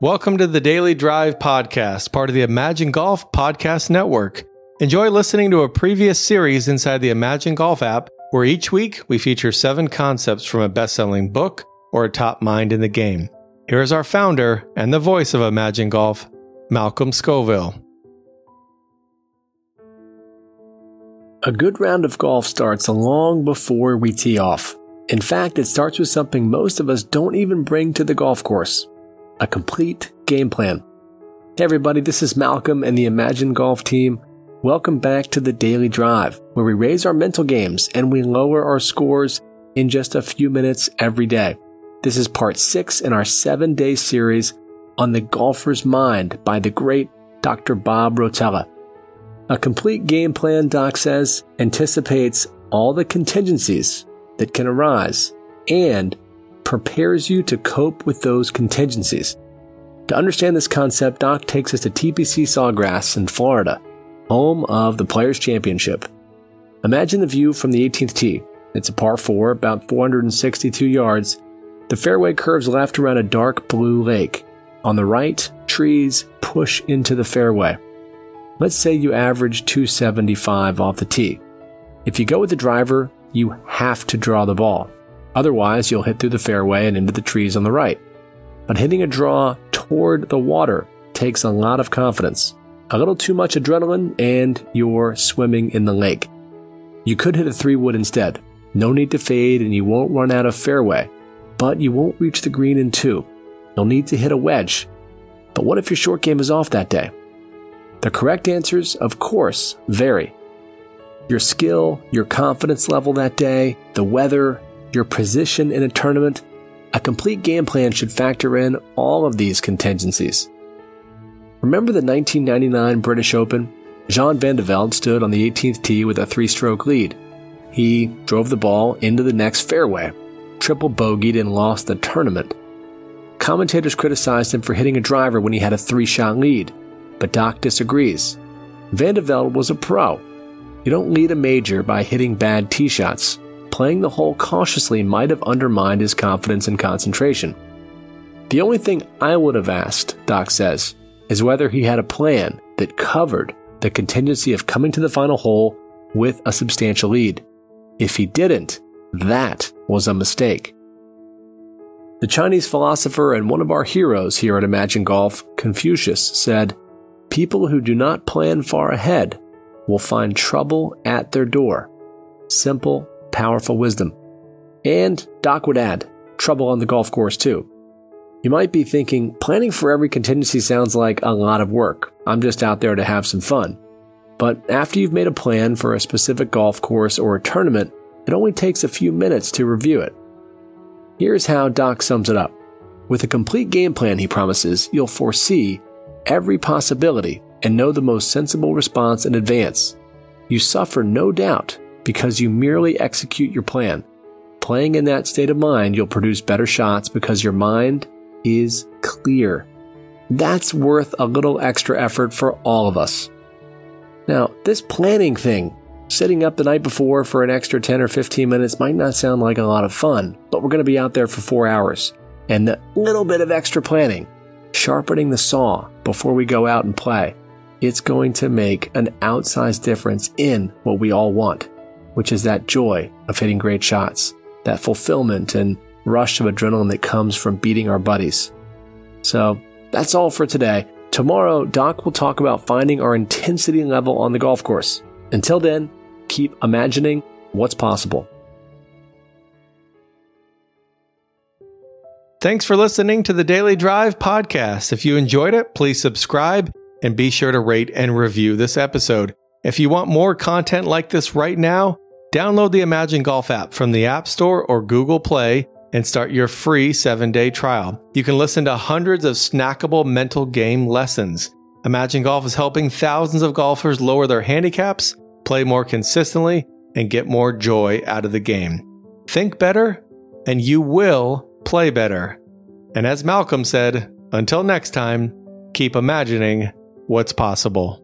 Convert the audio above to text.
Welcome to the Daily Drive Podcast, part of the Imagine Golf Podcast Network. Enjoy listening to a previous series inside the Imagine Golf app, where each week we feature seven concepts from a best selling book or a top mind in the game. Here is our founder and the voice of Imagine Golf, Malcolm Scoville. A good round of golf starts long before we tee off. In fact, it starts with something most of us don't even bring to the golf course a complete game plan. Hey, everybody, this is Malcolm and the Imagine Golf team. Welcome back to the Daily Drive, where we raise our mental games and we lower our scores in just a few minutes every day. This is part six in our seven day series on the golfer's mind by the great Dr. Bob Rotella. A complete game plan, Doc says, anticipates all the contingencies that can arise and prepares you to cope with those contingencies. To understand this concept, Doc takes us to TPC Sawgrass in Florida, home of the Players' Championship. Imagine the view from the 18th tee. It's a par 4, about 462 yards. The fairway curves left around a dark blue lake. On the right, trees push into the fairway. Let's say you average 275 off the tee. If you go with the driver, you have to draw the ball. Otherwise, you'll hit through the fairway and into the trees on the right. But hitting a draw toward the water takes a lot of confidence, a little too much adrenaline, and you're swimming in the lake. You could hit a three wood instead. No need to fade, and you won't run out of fairway, but you won't reach the green in two. You'll need to hit a wedge. But what if your short game is off that day? The correct answers, of course, vary. Your skill, your confidence level that day, the weather, your position in a tournament, a complete game plan should factor in all of these contingencies. Remember the 1999 British Open? Jean Van de Velde stood on the 18th tee with a three stroke lead. He drove the ball into the next fairway, triple bogeyed, and lost the tournament. Commentators criticized him for hitting a driver when he had a three shot lead, but Doc disagrees. Van de Velde was a pro. You don't lead a major by hitting bad tee shots playing the hole cautiously might have undermined his confidence and concentration. The only thing I would have asked, Doc says, is whether he had a plan that covered the contingency of coming to the final hole with a substantial lead. If he didn't, that was a mistake. The Chinese philosopher and one of our heroes here at Imagine Golf, Confucius, said, People who do not plan far ahead will find trouble at their door. Simple powerful wisdom. And Doc would add, trouble on the golf course too. You might be thinking, planning for every contingency sounds like a lot of work. I'm just out there to have some fun. But after you've made a plan for a specific golf course or a tournament, it only takes a few minutes to review it. Here's how Doc sums it up. With a complete game plan, he promises, you'll foresee every possibility and know the most sensible response in advance. You suffer no doubt because you merely execute your plan. Playing in that state of mind, you'll produce better shots because your mind is clear. That's worth a little extra effort for all of us. Now, this planning thing, sitting up the night before for an extra 10 or 15 minutes might not sound like a lot of fun, but we're going to be out there for four hours. And the little bit of extra planning, sharpening the saw before we go out and play, it's going to make an outsized difference in what we all want which is that joy of hitting great shots, that fulfillment and rush of adrenaline that comes from beating our buddies. So that's all for today. Tomorrow, Doc will talk about finding our intensity level on the golf course. Until then, keep imagining what's possible. Thanks for listening to the Daily Drive podcast. If you enjoyed it, please subscribe and be sure to rate and review this episode. If you want more content like this right now, download the Imagine Golf app from the App Store or Google Play and start your free seven day trial. You can listen to hundreds of snackable mental game lessons. Imagine Golf is helping thousands of golfers lower their handicaps, play more consistently, and get more joy out of the game. Think better, and you will play better. And as Malcolm said, until next time, keep imagining what's possible.